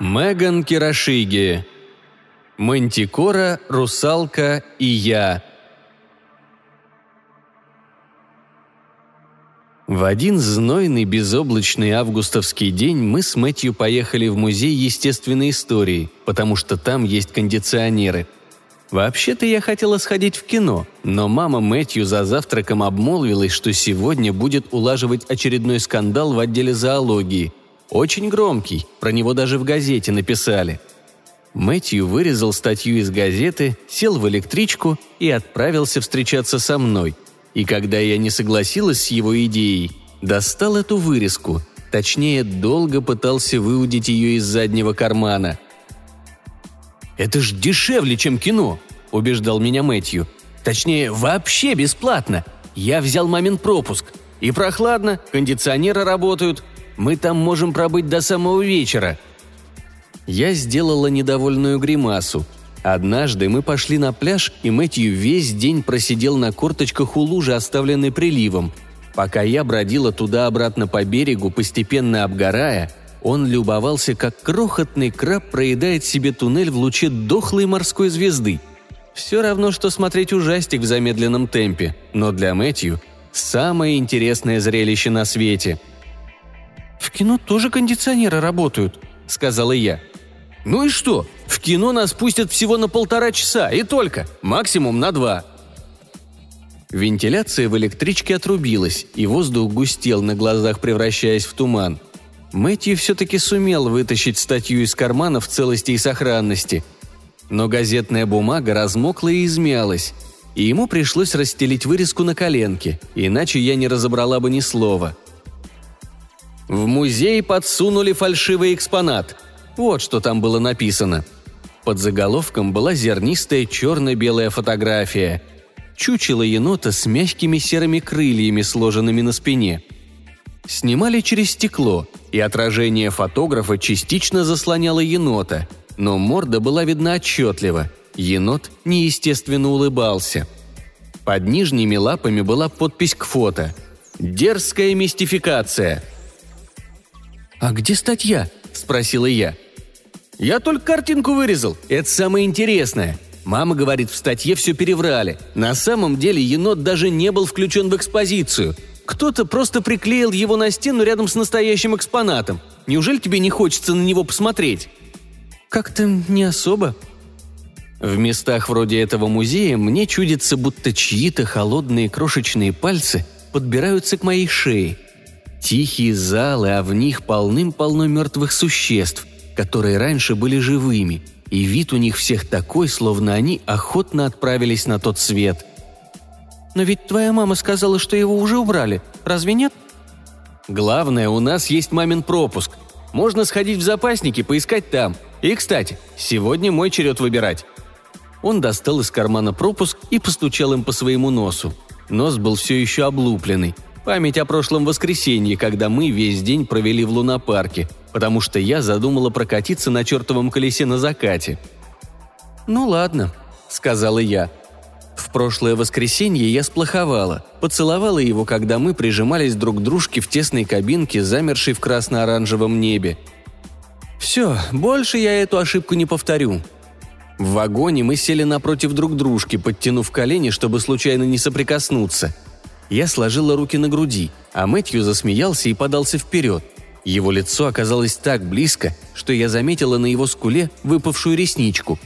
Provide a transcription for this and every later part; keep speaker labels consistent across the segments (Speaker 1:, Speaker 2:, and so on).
Speaker 1: Меган Кирашиги. Мантикора, русалка и я. В один знойный безоблачный августовский день мы с Мэтью поехали в музей естественной истории, потому что там есть кондиционеры. Вообще-то я хотела сходить в кино, но мама Мэтью за завтраком обмолвилась, что сегодня будет улаживать очередной скандал в отделе зоологии. Очень громкий, про него даже в газете написали. Мэтью вырезал статью из газеты, сел в электричку и отправился встречаться со мной – и когда я не согласилась с его идеей, достал эту вырезку, точнее, долго пытался выудить ее из заднего кармана. «Это ж дешевле, чем кино», – убеждал меня Мэтью. «Точнее, вообще бесплатно. Я взял мамин пропуск. И прохладно, кондиционеры работают. Мы там можем пробыть до самого вечера». Я сделала недовольную гримасу – Однажды мы пошли на пляж, и Мэтью весь день просидел на корточках у лужи, оставленной приливом. Пока я бродила туда-обратно по берегу, постепенно обгорая, он любовался, как крохотный краб проедает себе туннель в луче дохлой морской звезды. Все равно, что смотреть ужастик в замедленном темпе, но для Мэтью – самое интересное зрелище на свете. «В кино тоже кондиционеры работают», – сказала я – ну и что? В кино нас пустят всего на полтора часа, и только. Максимум на два. Вентиляция в электричке отрубилась, и воздух густел на глазах, превращаясь в туман. Мэтью все-таки сумел вытащить статью из кармана в целости и сохранности. Но газетная бумага размокла и измялась, и ему пришлось расстелить вырезку на коленке, иначе я не разобрала бы ни слова. В музей подсунули фальшивый экспонат – вот что там было написано. Под заголовком была зернистая черно-белая фотография. Чучело енота с мягкими серыми крыльями, сложенными на спине. Снимали через стекло, и отражение фотографа частично заслоняло енота, но морда была видна отчетливо. Енот неестественно улыбался. Под нижними лапами была подпись к фото. «Дерзкая мистификация». «А где статья?» – спросила я. «Я только картинку вырезал. Это самое интересное. Мама говорит, в статье все переврали. На самом деле енот даже не был включен в экспозицию. Кто-то просто приклеил его на стену рядом с настоящим экспонатом. Неужели тебе не хочется на него посмотреть?» «Как-то не особо», в местах вроде этого музея мне чудится, будто чьи-то холодные крошечные пальцы подбираются к моей шее. Тихие залы, а в них полным-полно мертвых существ, которые раньше были живыми, и вид у них всех такой, словно они охотно отправились на тот свет. «Но ведь твоя мама сказала, что его уже убрали, разве нет?» «Главное, у нас есть мамин пропуск. Можно сходить в запасники, поискать там. И, кстати, сегодня мой черед выбирать». Он достал из кармана пропуск и постучал им по своему носу. Нос был все еще облупленный. Память о прошлом воскресенье, когда мы весь день провели в лунопарке – потому что я задумала прокатиться на чертовом колесе на закате. «Ну ладно», — сказала я. В прошлое воскресенье я сплоховала, поцеловала его, когда мы прижимались друг к дружке в тесной кабинке, замершей в красно-оранжевом небе. «Все, больше я эту ошибку не повторю», в вагоне мы сели напротив друг дружки, подтянув колени, чтобы случайно не соприкоснуться. Я сложила руки на груди, а Мэтью засмеялся и подался вперед. Его лицо оказалось так близко, что я заметила на его скуле выпавшую ресничку.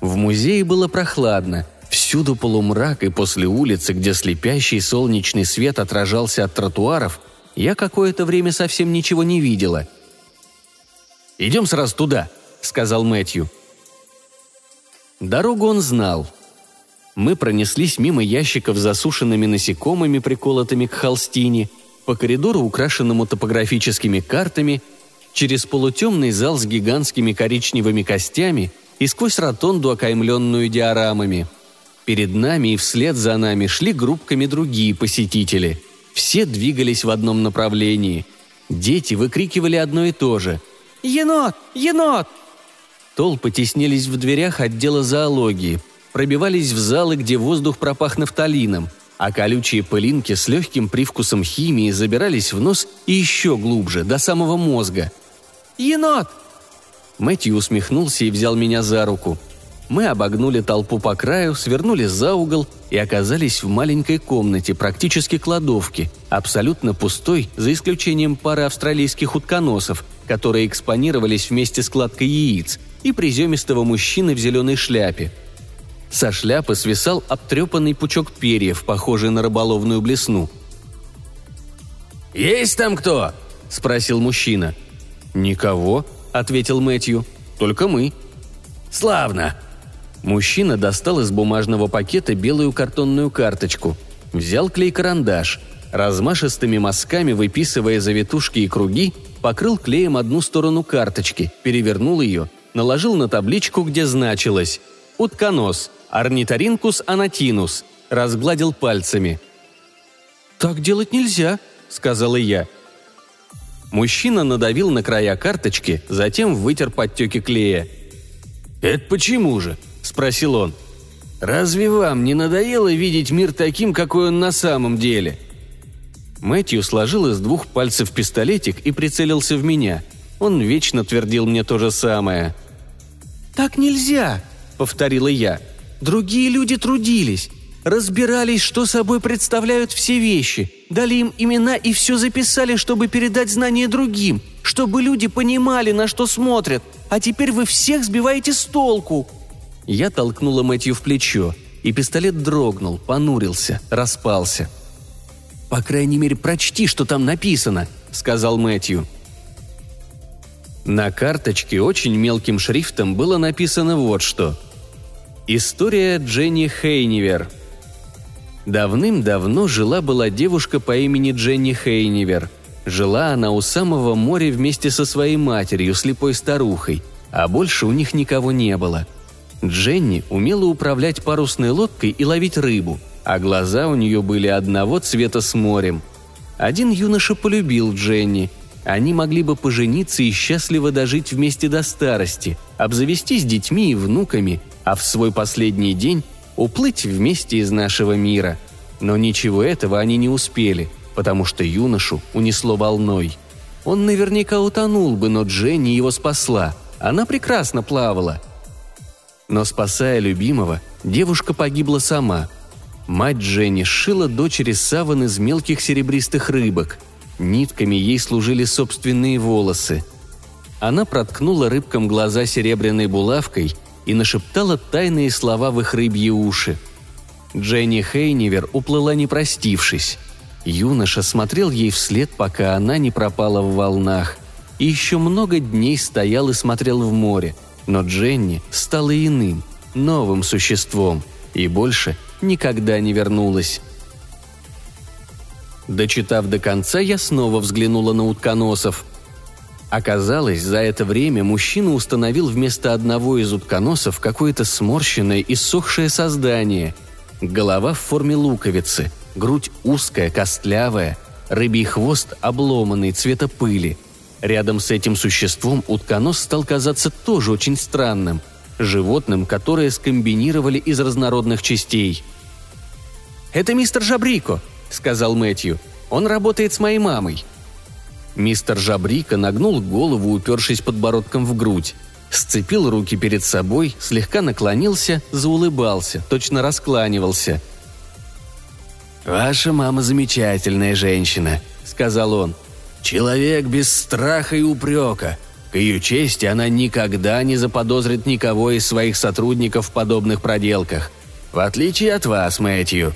Speaker 1: В музее было прохладно, всюду полумрак, и после улицы, где слепящий солнечный свет отражался от тротуаров, я какое-то время совсем ничего не видела. «Идем сразу туда», — сказал Мэтью. Дорогу он знал. Мы пронеслись мимо ящиков с засушенными насекомыми, приколотыми к холстине — по коридору, украшенному топографическими картами, через полутемный зал с гигантскими коричневыми костями и сквозь ротонду, окаймленную диорамами. Перед нами и вслед за нами шли группками другие посетители. Все двигались в одном направлении. Дети выкрикивали одно и то же. «Енот! Енот!» Толпы теснились в дверях отдела зоологии. пробивались в залы, где воздух пропах нафталином, а колючие пылинки с легким привкусом химии забирались в нос и еще глубже, до самого мозга. «Енот!» Мэтью усмехнулся и взял меня за руку. Мы обогнули толпу по краю, свернули за угол и оказались в маленькой комнате, практически кладовке, абсолютно пустой, за исключением пары австралийских утконосов, которые экспонировались вместе с кладкой яиц, и приземистого мужчины в зеленой шляпе. Со шляпы свисал обтрепанный пучок перьев, похожий на рыболовную блесну.
Speaker 2: «Есть там кто?» – спросил мужчина.
Speaker 1: «Никого», – ответил Мэтью. «Только мы».
Speaker 2: «Славно!»
Speaker 1: Мужчина достал из бумажного пакета белую картонную карточку. Взял клей-карандаш. Размашистыми мазками, выписывая завитушки и круги, покрыл клеем одну сторону карточки, перевернул ее, наложил на табличку, где значилось «Утконос, орнитаринкус анатинус», разгладил пальцами. «Так делать нельзя», — сказала я. Мужчина надавил на края карточки, затем вытер подтеки клея.
Speaker 2: «Это почему же?» – спросил он. «Разве вам не надоело видеть мир таким, какой он на самом деле?»
Speaker 1: Мэтью сложил из двух пальцев пистолетик и прицелился в меня. Он вечно твердил мне то же самое. «Так нельзя», — повторила я. «Другие люди трудились, разбирались, что собой представляют все вещи, дали им имена и все записали, чтобы передать знания другим, чтобы люди понимали, на что смотрят, а теперь вы всех сбиваете с толку». Я толкнула Мэтью в плечо, и пистолет дрогнул, понурился, распался. «По крайней мере, прочти, что там написано», — сказал Мэтью. На карточке очень мелким шрифтом было написано вот что. «История Дженни Хейнивер». Давным-давно жила-была девушка по имени Дженни Хейнивер. Жила она у самого моря вместе со своей матерью, слепой старухой, а больше у них никого не было — Дженни умела управлять парусной лодкой и ловить рыбу, а глаза у нее были одного цвета с морем. Один юноша полюбил Дженни. Они могли бы пожениться и счастливо дожить вместе до старости, обзавестись детьми и внуками, а в свой последний день уплыть вместе из нашего мира. Но ничего этого они не успели, потому что юношу унесло волной. Он наверняка утонул бы, но Дженни его спасла. Она прекрасно плавала – но спасая любимого, девушка погибла сама. Мать Дженни сшила дочери саван из мелких серебристых рыбок. Нитками ей служили собственные волосы. Она проткнула рыбкам глаза серебряной булавкой и нашептала тайные слова в их рыбьи уши. Дженни Хейнивер уплыла не простившись. Юноша смотрел ей вслед, пока она не пропала в волнах. И еще много дней стоял и смотрел в море – но Дженни стала иным, новым существом и больше никогда не вернулась. Дочитав до конца, я снова взглянула на утконосов. Оказалось, за это время мужчина установил вместо одного из утконосов какое-то сморщенное и сохшее создание. Голова в форме луковицы, грудь узкая, костлявая, рыбий хвост обломанный, цвета пыли – Рядом с этим существом утконос стал казаться тоже очень странным. Животным, которое скомбинировали из разнородных частей. «Это мистер Жабрико», — сказал Мэтью. «Он работает с моей мамой». Мистер Жабрико нагнул голову, упершись подбородком в грудь. Сцепил руки перед собой, слегка наклонился, заулыбался, точно раскланивался. «Ваша мама замечательная женщина», — сказал он. Человек без страха и упрека. К ее чести она никогда не заподозрит никого из своих сотрудников в подобных проделках. В отличие от вас, Мэтью.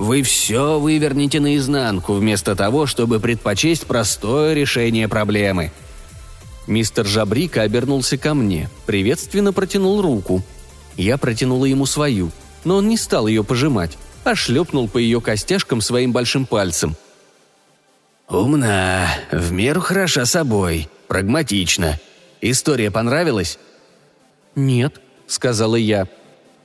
Speaker 1: Вы все вывернете наизнанку, вместо того, чтобы предпочесть простое решение проблемы. Мистер Жабрика обернулся ко мне, приветственно протянул руку. Я протянула ему свою, но он не стал ее пожимать, а шлепнул по ее костяшкам своим большим пальцем – «Умна, в меру хороша собой, прагматична. История понравилась?» «Нет», — сказала я.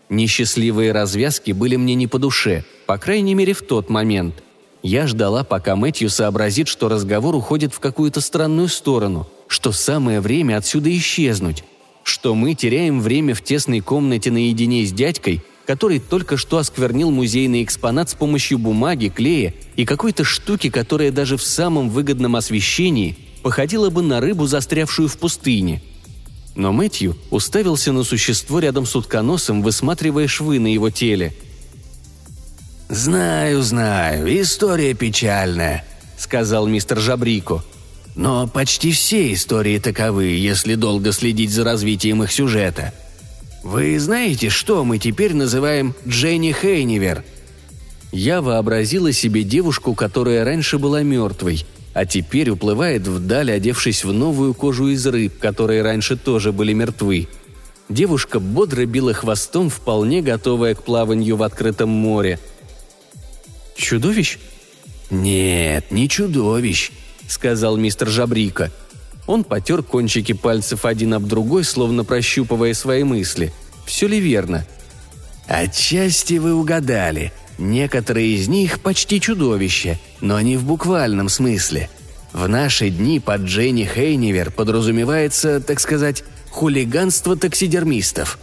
Speaker 1: Несчастливые развязки были мне не по душе, по крайней мере в тот момент. Я ждала, пока Мэтью сообразит, что разговор уходит в какую-то странную сторону, что самое время отсюда исчезнуть. что мы теряем время в тесной комнате наедине с дядькой, который только что осквернил музейный экспонат с помощью бумаги, клея и какой-то штуки, которая даже в самом выгодном освещении походила бы на рыбу, застрявшую в пустыне. Но Мэтью уставился на существо рядом с утконосом, высматривая швы на его теле.
Speaker 2: «Знаю, знаю, история печальная», — сказал мистер Жабрико. «Но почти все истории таковы, если долго следить за развитием их сюжета. Вы знаете, что мы теперь называем Дженни Хейнивер?»
Speaker 1: Я вообразила себе девушку, которая раньше была мертвой, а теперь уплывает вдаль, одевшись в новую кожу из рыб, которые раньше тоже были мертвы. Девушка бодро била хвостом, вполне готовая к плаванию в открытом море. «Чудовищ?»
Speaker 2: «Нет, не чудовищ», — сказал мистер Жабрика.
Speaker 1: Он потер кончики пальцев один об другой, словно прощупывая свои мысли. Все ли верно?
Speaker 2: «Отчасти вы угадали. Некоторые из них почти чудовища, но не в буквальном смысле. В наши дни под Дженни Хейнивер подразумевается, так сказать, хулиганство таксидермистов.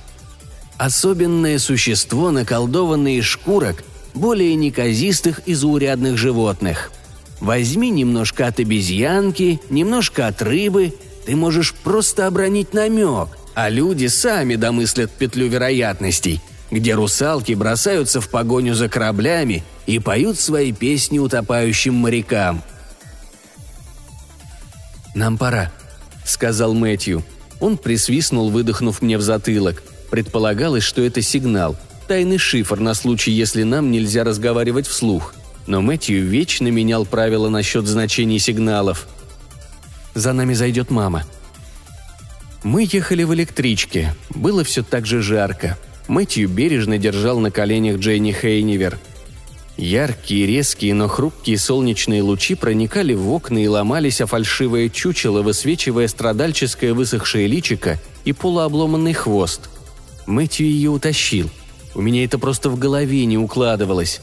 Speaker 2: Особенное существо, наколдованное из шкурок, более неказистых и заурядных животных – Возьми немножко от обезьянки, немножко от рыбы. Ты можешь просто обронить намек, а люди сами домыслят петлю вероятностей, где русалки бросаются в погоню за кораблями и поют свои песни утопающим морякам.
Speaker 1: «Нам пора», — сказал Мэтью. Он присвистнул, выдохнув мне в затылок. Предполагалось, что это сигнал, тайный шифр на случай, если нам нельзя разговаривать вслух — но Мэтью вечно менял правила насчет значений сигналов. «За нами зайдет мама». Мы ехали в электричке. Было все так же жарко. Мэтью бережно держал на коленях Джейни Хейнивер. Яркие, резкие, но хрупкие солнечные лучи проникали в окна и ломались о фальшивое чучело, высвечивая страдальческое высохшее личико и полуобломанный хвост. Мэтью ее утащил. У меня это просто в голове не укладывалось.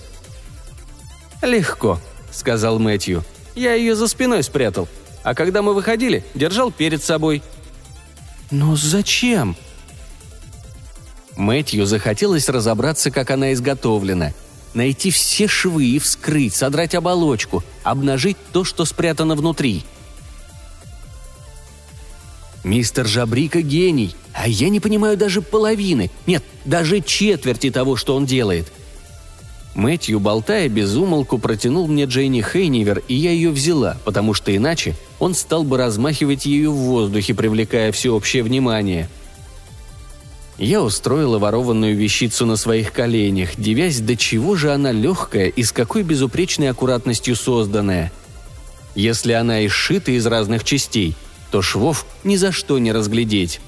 Speaker 3: «Легко», — сказал Мэтью. «Я ее за спиной спрятал. А когда мы выходили, держал перед собой».
Speaker 1: «Но зачем?» Мэтью захотелось разобраться, как она изготовлена. Найти все швы и вскрыть, содрать оболочку, обнажить то, что спрятано внутри. Мистер Жабрика гений, а я не понимаю даже половины, нет, даже четверти того, что он делает – Мэтью, болтая без умолку, протянул мне Джейни Хейнивер, и я ее взяла, потому что иначе он стал бы размахивать ее в воздухе, привлекая всеобщее внимание. Я устроила ворованную вещицу на своих коленях, девясь, до чего же она легкая и с какой безупречной аккуратностью созданная. Если она и сшита из разных частей, то швов ни за что не разглядеть.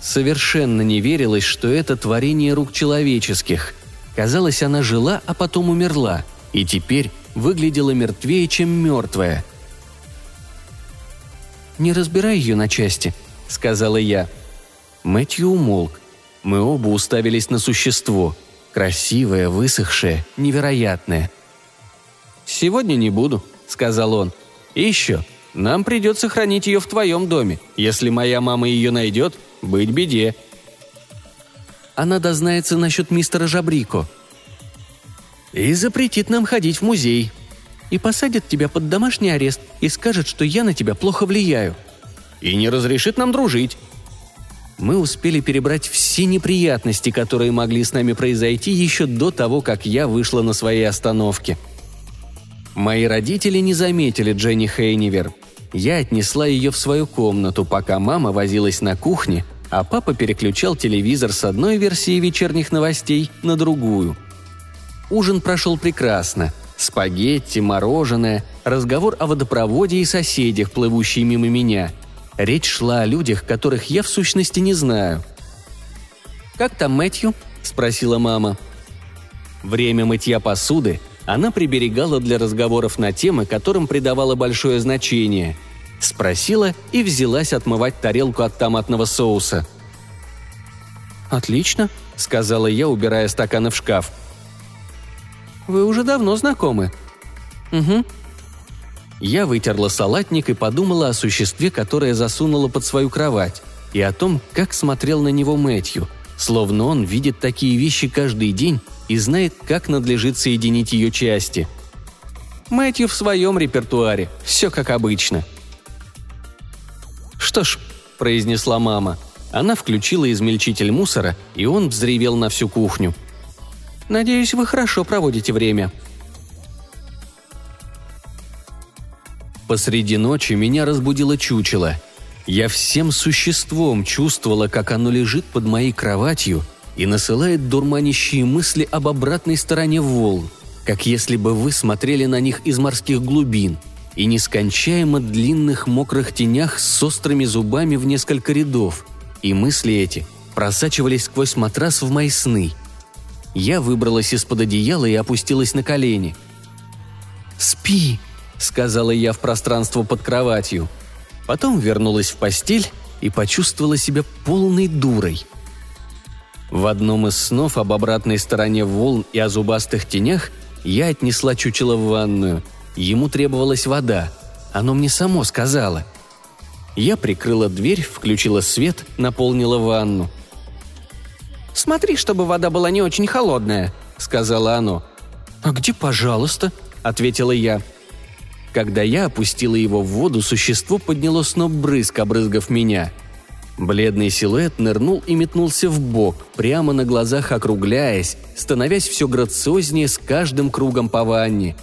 Speaker 1: Совершенно не верилось, что это творение рук человеческих – Казалось, она жила, а потом умерла, и теперь выглядела мертвее, чем мертвая. «Не разбирай ее на части», — сказала я. Мэтью умолк. Мы оба уставились на существо. Красивое, высохшее, невероятное.
Speaker 3: «Сегодня не буду», — сказал он. «И еще, нам придется хранить ее в твоем доме. Если моя мама ее найдет, быть беде.
Speaker 1: Она дознается насчет мистера Жабрико. И запретит нам ходить в музей. И посадит тебя под домашний арест и скажет, что я на тебя плохо влияю.
Speaker 3: И не разрешит нам дружить.
Speaker 1: Мы успели перебрать все неприятности, которые могли с нами произойти еще до того, как я вышла на своей остановке. Мои родители не заметили Дженни Хейнивер. Я отнесла ее в свою комнату, пока мама возилась на кухне – а папа переключал телевизор с одной версии вечерних новостей на другую. Ужин прошел прекрасно. Спагетти, мороженое, разговор о водопроводе и соседях, плывущие мимо меня. Речь шла о людях, которых я в сущности не знаю. «Как там Мэтью?» – спросила мама. Время мытья посуды она приберегала для разговоров на темы, которым придавала большое значение – Спросила и взялась отмывать тарелку от томатного соуса. «Отлично», — сказала я, убирая стаканы в шкаф. «Вы уже давно знакомы?» «Угу». Я вытерла салатник и подумала о существе, которое засунула под свою кровать. и о том, как смотрел на него Мэтью, словно он видит такие вещи каждый день и знает, как надлежит соединить ее части. Мэтью в своем репертуаре, все как обычно. «Что ж», – произнесла мама. Она включила измельчитель мусора, и он взревел на всю кухню. «Надеюсь, вы хорошо проводите время», Посреди ночи меня разбудило чучело. Я всем существом чувствовала, как оно лежит под моей кроватью и насылает дурманящие мысли об обратной стороне волн, как если бы вы смотрели на них из морских глубин и нескончаемо длинных мокрых тенях с острыми зубами в несколько рядов, и мысли эти просачивались сквозь матрас в мои сны. Я выбралась из-под одеяла и опустилась на колени. «Спи!» — сказала я в пространство под кроватью. Потом вернулась в постель и почувствовала себя полной дурой. В одном из снов об обратной стороне волн и о зубастых тенях я отнесла чучело в ванную. Ему требовалась вода. Оно мне само сказала. Я прикрыла дверь, включила свет, наполнила ванну. «Смотри, чтобы вода была не очень холодная», — сказала оно. «А где, пожалуйста?» — ответила я. Когда я опустила его в воду, существо подняло сноп брызг, обрызгав меня. Бледный силуэт нырнул и метнулся в бок, прямо на глазах округляясь, становясь все грациознее с каждым кругом по ванне.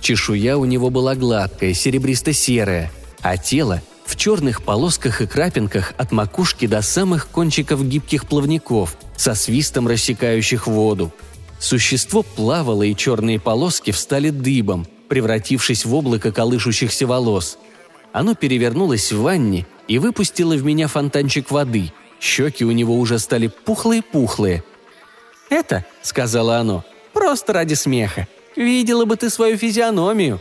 Speaker 1: Чешуя у него была гладкая, серебристо-серая, а тело в черных полосках и крапинках от макушки до самых кончиков гибких плавников, со свистом рассекающих воду. Существо плавало, и черные полоски встали дыбом – превратившись в облако колышущихся волос. Оно перевернулось в ванне и выпустило в меня фонтанчик воды. Щеки у него уже стали пухлые-пухлые. «Это», — сказала оно, — «просто ради смеха. Видела бы ты свою физиономию».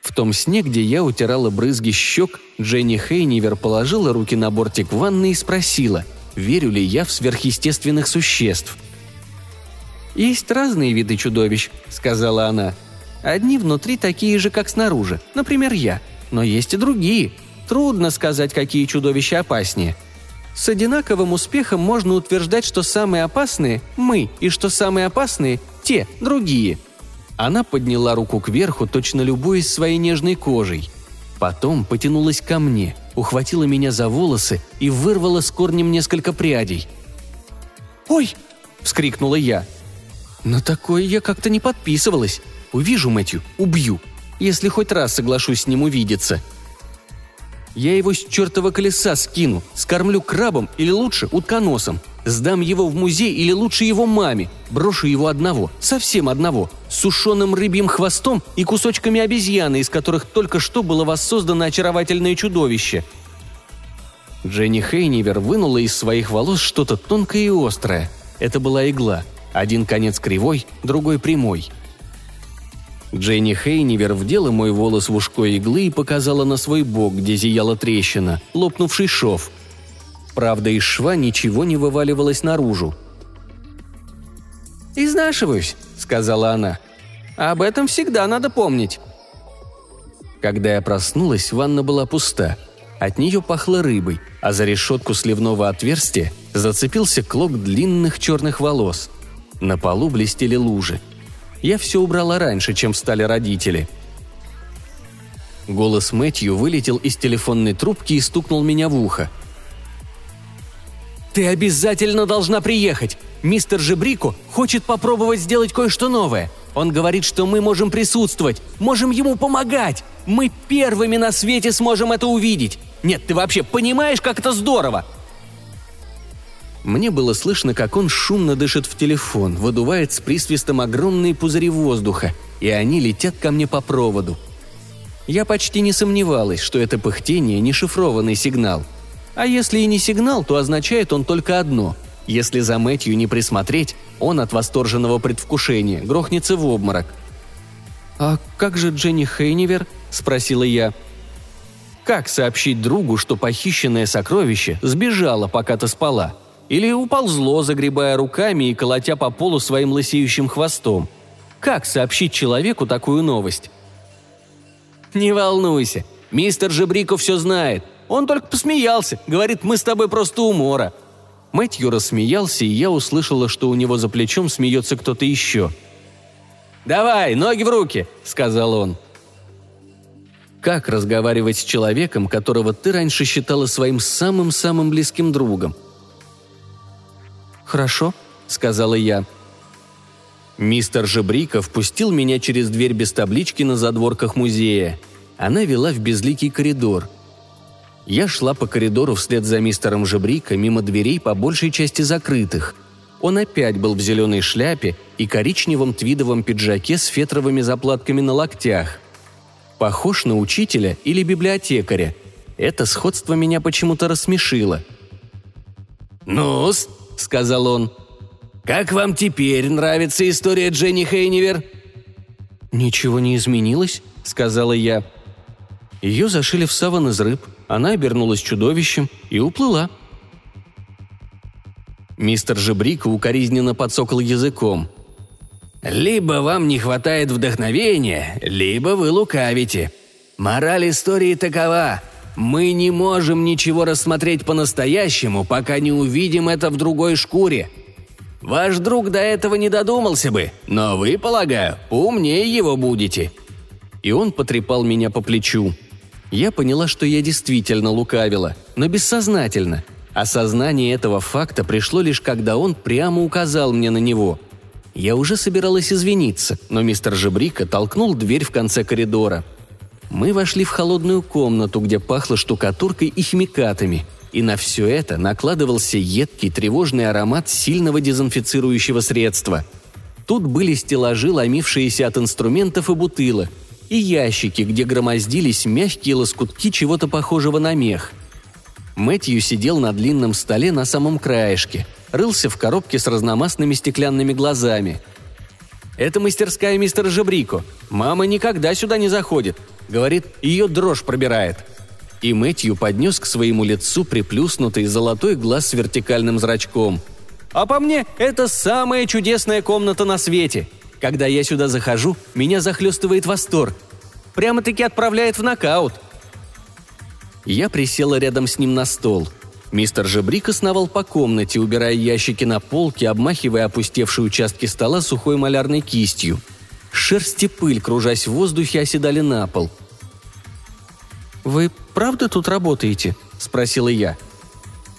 Speaker 1: В том сне, где я утирала брызги щек, Дженни Хейнивер положила руки на бортик ванны и спросила, верю ли я в сверхъестественных существ. «Есть разные виды чудовищ», — сказала она. Одни внутри такие же, как снаружи, например, я. Но есть и другие. Трудно сказать, какие чудовища опаснее. С одинаковым успехом можно утверждать, что самые опасные – мы, и что самые опасные – те, другие. Она подняла руку кверху, точно любуясь своей нежной кожей. Потом потянулась ко мне, ухватила меня за волосы и вырвала с корнем несколько прядей. «Ой!» – вскрикнула я. «На такое я как-то не подписывалась. Увижу Мэтью – убью. Если хоть раз соглашусь с ним увидеться. Я его с чертова колеса скину, скормлю крабом или лучше утконосом. Сдам его в музей или лучше его маме. Брошу его одного, совсем одного, с сушеным рыбьим хвостом и кусочками обезьяны, из которых только что было воссоздано очаровательное чудовище. Дженни Хейнивер вынула из своих волос что-то тонкое и острое. Это была игла. Один конец кривой, другой прямой – Дженни Хейнивер вдела мой волос в ушко иглы и показала на свой бок, где зияла трещина, лопнувший шов. Правда, из шва ничего не вываливалось наружу. «Изнашиваюсь», — сказала она. «Об этом всегда надо помнить». Когда я проснулась, ванна была пуста. От нее пахло рыбой, а за решетку сливного отверстия зацепился клок длинных черных волос. На полу блестели лужи — я все убрала раньше, чем встали родители. Голос Мэтью вылетел из телефонной трубки и стукнул меня в ухо. «Ты обязательно должна приехать! Мистер Жебрико хочет попробовать сделать кое-что новое. Он говорит, что мы можем присутствовать, можем ему помогать. Мы первыми на свете сможем это увидеть. Нет, ты вообще понимаешь, как это здорово? Мне было слышно, как он шумно дышит в телефон, выдувает с присвистом огромные пузыри воздуха, и они летят ко мне по проводу. Я почти не сомневалась, что это пыхтение – не шифрованный сигнал. А если и не сигнал, то означает он только одно – если за Мэтью не присмотреть, он от восторженного предвкушения грохнется в обморок. «А как же Дженни Хейнивер?» – спросила я. «Как сообщить другу, что похищенное сокровище сбежало, пока ты спала?» – или уползло, загребая руками и колотя по полу своим лысеющим хвостом. Как сообщить человеку такую новость? «Не волнуйся, мистер Жебрико все знает.
Speaker 3: Он только посмеялся. Говорит, мы с тобой просто умора».
Speaker 1: Мэтью рассмеялся, и я услышала, что у него за плечом смеется кто-то еще.
Speaker 3: «Давай, ноги в руки!» – сказал он.
Speaker 1: Как разговаривать с человеком, которого ты раньше считала своим самым-самым близким другом?
Speaker 2: «Хорошо», — сказала я.
Speaker 1: Мистер Жебрика впустил меня через дверь без таблички на задворках музея. Она вела в безликий коридор. Я шла по коридору вслед за мистером Жебрика мимо дверей по большей части закрытых. Он опять был в зеленой шляпе и коричневом твидовом пиджаке с фетровыми заплатками на локтях. Похож на учителя или библиотекаря. Это сходство меня почему-то рассмешило.
Speaker 3: «Ну-с», сказал он, — как вам теперь нравится история Дженни Хейнивер?»
Speaker 1: «Ничего не изменилось», — сказала я. Ее зашили в саван из рыб, она обернулась чудовищем и уплыла. Мистер Жебрика укоризненно подсокал языком.
Speaker 3: «Либо вам не хватает вдохновения, либо вы лукавите. Мораль истории такова. Мы не можем ничего рассмотреть по-настоящему, пока не увидим это в другой шкуре. Ваш друг до этого не додумался бы, но вы, полагаю, умнее его будете».
Speaker 1: И он потрепал меня по плечу. Я поняла, что я действительно лукавила, но бессознательно. Осознание этого факта пришло лишь когда он прямо указал мне на него. Я уже собиралась извиниться, но мистер Жебрика толкнул дверь в конце коридора. Мы вошли в холодную комнату, где пахло штукатуркой и химикатами – и на все это накладывался едкий тревожный аромат сильного дезинфицирующего средства. Тут были стеллажи, ломившиеся от инструментов и бутылок, и ящики, где громоздились мягкие лоскутки чего-то похожего на мех. Мэтью сидел на длинном столе на самом краешке, рылся в коробке с разномастными стеклянными глазами. «Это мастерская мистера Жебрико. Мама никогда сюда не заходит. Говорит, ее дрожь пробирает», и Мэтью поднес к своему лицу приплюснутый золотой глаз с вертикальным зрачком. «А по мне, это самая чудесная комната на свете. Когда я сюда захожу, меня захлестывает восторг. Прямо-таки отправляет в нокаут». Я присела рядом с ним на стол. Мистер Жебрик сновал по комнате, убирая ящики на полке, обмахивая опустевшие участки стола сухой малярной кистью. Шерсть и пыль, кружась в воздухе, оседали на пол – «Вы правда тут работаете?» – спросила я.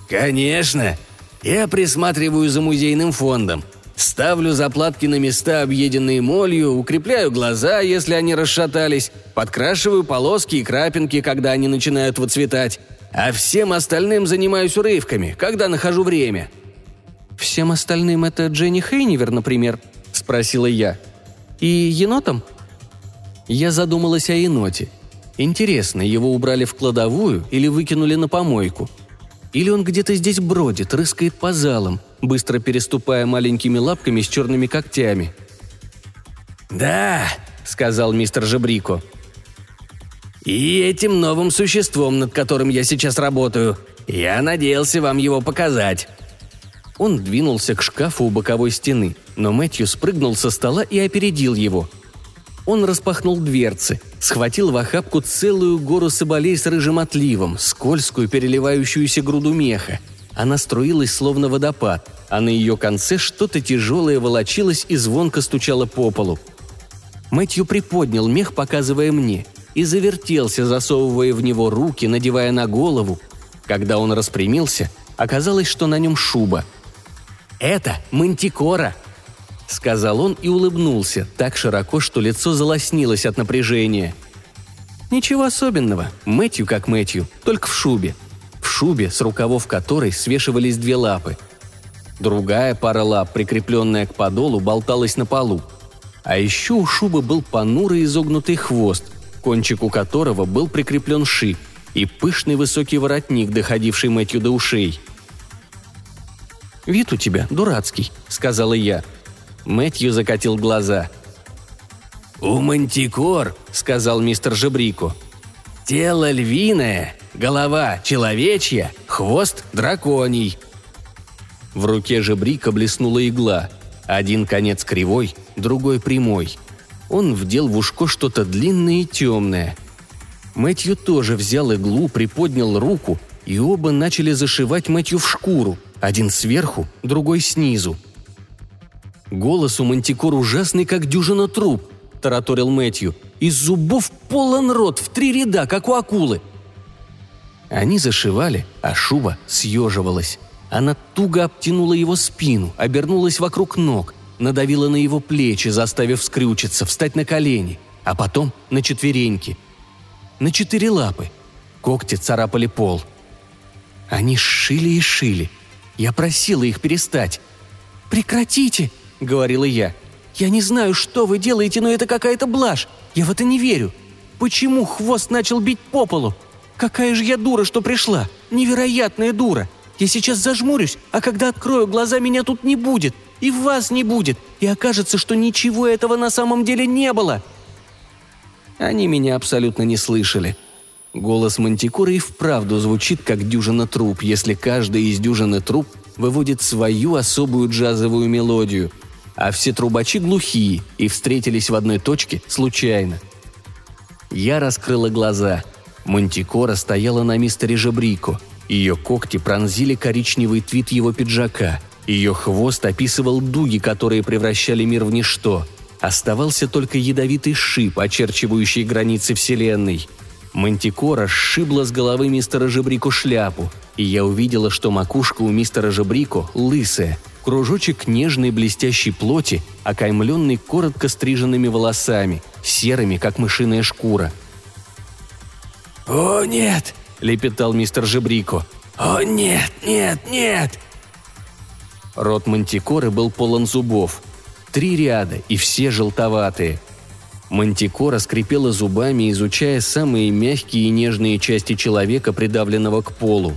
Speaker 3: «Конечно. Я присматриваю за музейным фондом. Ставлю заплатки на места, объеденные молью, укрепляю глаза, если они расшатались, подкрашиваю полоски и крапинки, когда они начинают выцветать. А всем остальным занимаюсь урывками, когда нахожу время».
Speaker 1: «Всем остальным это Дженни Хейнивер, например?» – спросила я. «И енотом?» Я задумалась о еноте – Интересно, его убрали в кладовую или выкинули на помойку? Или он где-то здесь бродит, рыскает по залам, быстро переступая маленькими лапками с черными когтями?
Speaker 3: «Да», — сказал мистер Жебрико. «И этим новым существом, над которым я сейчас работаю. Я надеялся вам его показать».
Speaker 1: Он двинулся к шкафу у боковой стены, но Мэтью спрыгнул со стола и опередил его — он распахнул дверцы, схватил в охапку целую гору соболей с рыжим отливом, скользкую переливающуюся груду меха. Она струилась словно водопад, а на ее конце что-то тяжелое волочилось и звонко стучало по полу. Мэтью приподнял мех, показывая мне, и завертелся, засовывая в него руки, надевая на голову. Когда он распрямился, оказалось, что на нем шуба. «Это мантикора!» — сказал он и улыбнулся, так широко, что лицо залоснилось от напряжения. «Ничего особенного. Мэтью как Мэтью, только в шубе. В шубе, с рукавов которой свешивались две лапы. Другая пара лап, прикрепленная к подолу, болталась на полу. А еще у шубы был понурый изогнутый хвост, кончику которого был прикреплен шип, и пышный высокий воротник, доходивший Мэтью до ушей. «Вид у тебя дурацкий», — сказала я, — Мэтью закатил глаза.
Speaker 3: «У мантикор», — сказал мистер Жебрику, — «тело львиное, голова человечья, хвост драконий».
Speaker 1: В руке Жебрика блеснула игла. Один конец кривой, другой прямой. Он вдел в ушко что-то длинное и темное. Мэтью тоже взял иглу, приподнял руку, и оба начали зашивать Мэтью в шкуру, один сверху, другой снизу. Голос у Мантикор ужасный, как дюжина труб, тараторил Мэтью. Из зубов полон рот, в три ряда, как у акулы. Они зашивали, а шуба съеживалась. Она туго обтянула его спину, обернулась вокруг ног, надавила на его плечи, заставив скрючиться, встать на колени, а потом на четвереньки. На четыре лапы. Когти царапали пол. Они шили и шили. Я просила их перестать. «Прекратите!» — говорила я. «Я не знаю, что вы делаете, но это какая-то блажь. Я в это не верю. Почему хвост начал бить по полу? Какая же я дура, что пришла! Невероятная дура! Я сейчас зажмурюсь, а когда открою глаза, меня тут не будет, и вас не будет, и окажется, что ничего этого на самом деле не было!» Они меня абсолютно не слышали. Голос Мантикоры и вправду звучит, как дюжина труб, если каждая из дюжины труб выводит свою особую джазовую мелодию, а все трубачи глухие и встретились в одной точке случайно. Я раскрыла глаза. Мантикора стояла на мистере Жабрико. Ее когти пронзили коричневый твит его пиджака. Ее хвост описывал дуги, которые превращали мир в ничто – Оставался только ядовитый шип, очерчивающий границы Вселенной. Мантикора сшибла с головы мистера Жебрико шляпу, и я увидела, что макушка у мистера Жебрико лысая, кружочек нежной блестящей плоти, окаймленный коротко стриженными волосами, серыми, как мышиная шкура.
Speaker 3: «О, нет!» – лепетал мистер Жебрико. «О, нет, нет, нет!»
Speaker 1: Рот мантикоры был полон зубов – Три ряда, и все желтоватые. Мантикора скрипела зубами, изучая самые мягкие и нежные части человека, придавленного к полу.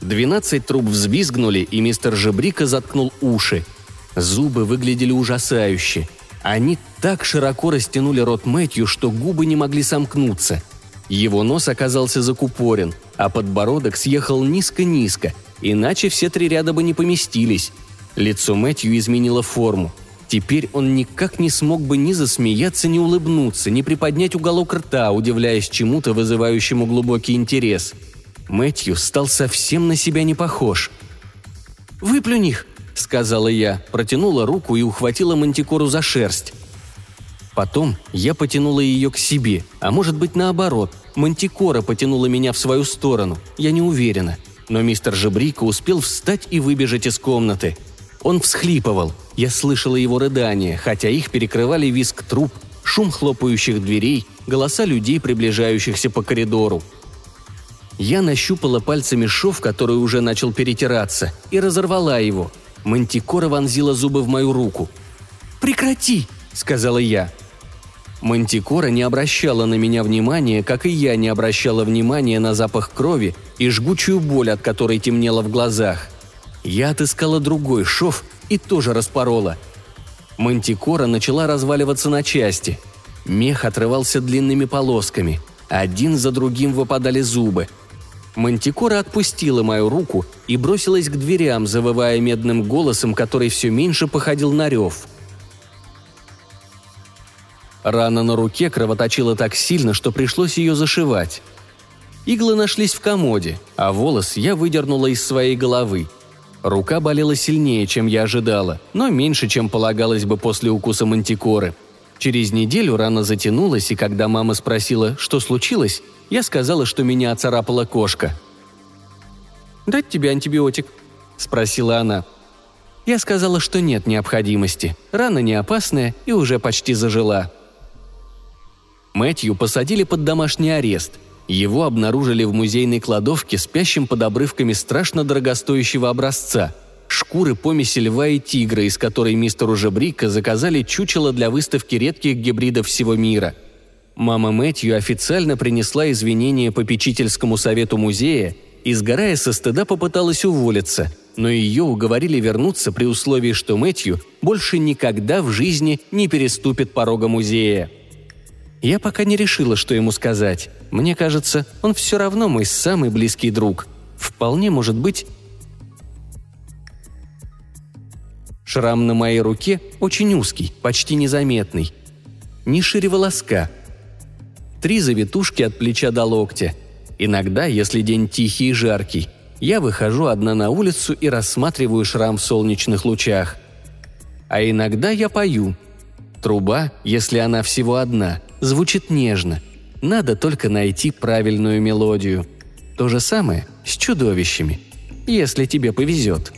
Speaker 1: Двенадцать труб взвизгнули, и мистер Жебрика заткнул уши. Зубы выглядели ужасающе. Они так широко растянули рот Мэтью, что губы не могли сомкнуться. Его нос оказался закупорен, а подбородок съехал низко-низко, иначе все три ряда бы не поместились. Лицо Мэтью изменило форму. Теперь он никак не смог бы ни засмеяться, ни улыбнуться, ни приподнять уголок рта, удивляясь чему-то, вызывающему глубокий интерес. Мэтью стал совсем на себя не похож. «Выплюнь их!» – сказала я, протянула руку и ухватила мантикору за шерсть. Потом я потянула ее к себе, а может быть наоборот. Мантикора потянула меня в свою сторону, я не уверена. Но мистер Жебрика успел встать и выбежать из комнаты – он всхлипывал. Я слышала его рыдания, хотя их перекрывали визг труб, шум хлопающих дверей, голоса людей, приближающихся по коридору. Я нащупала пальцами шов, который уже начал перетираться, и разорвала его. Мантикора вонзила зубы в мою руку. «Прекрати!» – сказала я. Мантикора не обращала на меня внимания, как и я не обращала внимания на запах крови и жгучую боль, от которой темнело в глазах. Я отыскала другой шов и тоже распорола. Мантикора начала разваливаться на части. Мех отрывался длинными полосками. Один за другим выпадали зубы. Мантикора отпустила мою руку и бросилась к дверям, завывая медным голосом, который все меньше походил на рев. Рана на руке кровоточила так сильно, что пришлось ее зашивать. Иглы нашлись в комоде, а волос я выдернула из своей головы – Рука болела сильнее, чем я ожидала, но меньше, чем полагалось бы после укуса мантикоры. Через неделю рана затянулась, и когда мама спросила, что случилось, я сказала, что меня оцарапала кошка. «Дать тебе антибиотик?» – спросила она. Я сказала, что нет необходимости. Рана не опасная и уже почти зажила. Мэтью посадили под домашний арест – его обнаружили в музейной кладовке спящим под обрывками страшно дорогостоящего образца – шкуры помеси льва и тигра, из которой мистеру Жебрика заказали чучело для выставки редких гибридов всего мира. Мама Мэтью официально принесла извинения попечительскому совету музея и, сгорая со стыда, попыталась уволиться, но ее уговорили вернуться при условии, что Мэтью больше никогда в жизни не переступит порога музея – я пока не решила, что ему сказать. Мне кажется, он все равно мой самый близкий друг. Вполне может быть... Шрам на моей руке очень узкий, почти незаметный. Не шире волоска. Три завитушки от плеча до локтя. Иногда, если день тихий и жаркий, я выхожу одна на улицу и рассматриваю шрам в солнечных лучах. А иногда я пою. Труба, если она всего одна, звучит нежно. Надо только найти правильную мелодию. То же самое с чудовищами, если тебе повезет.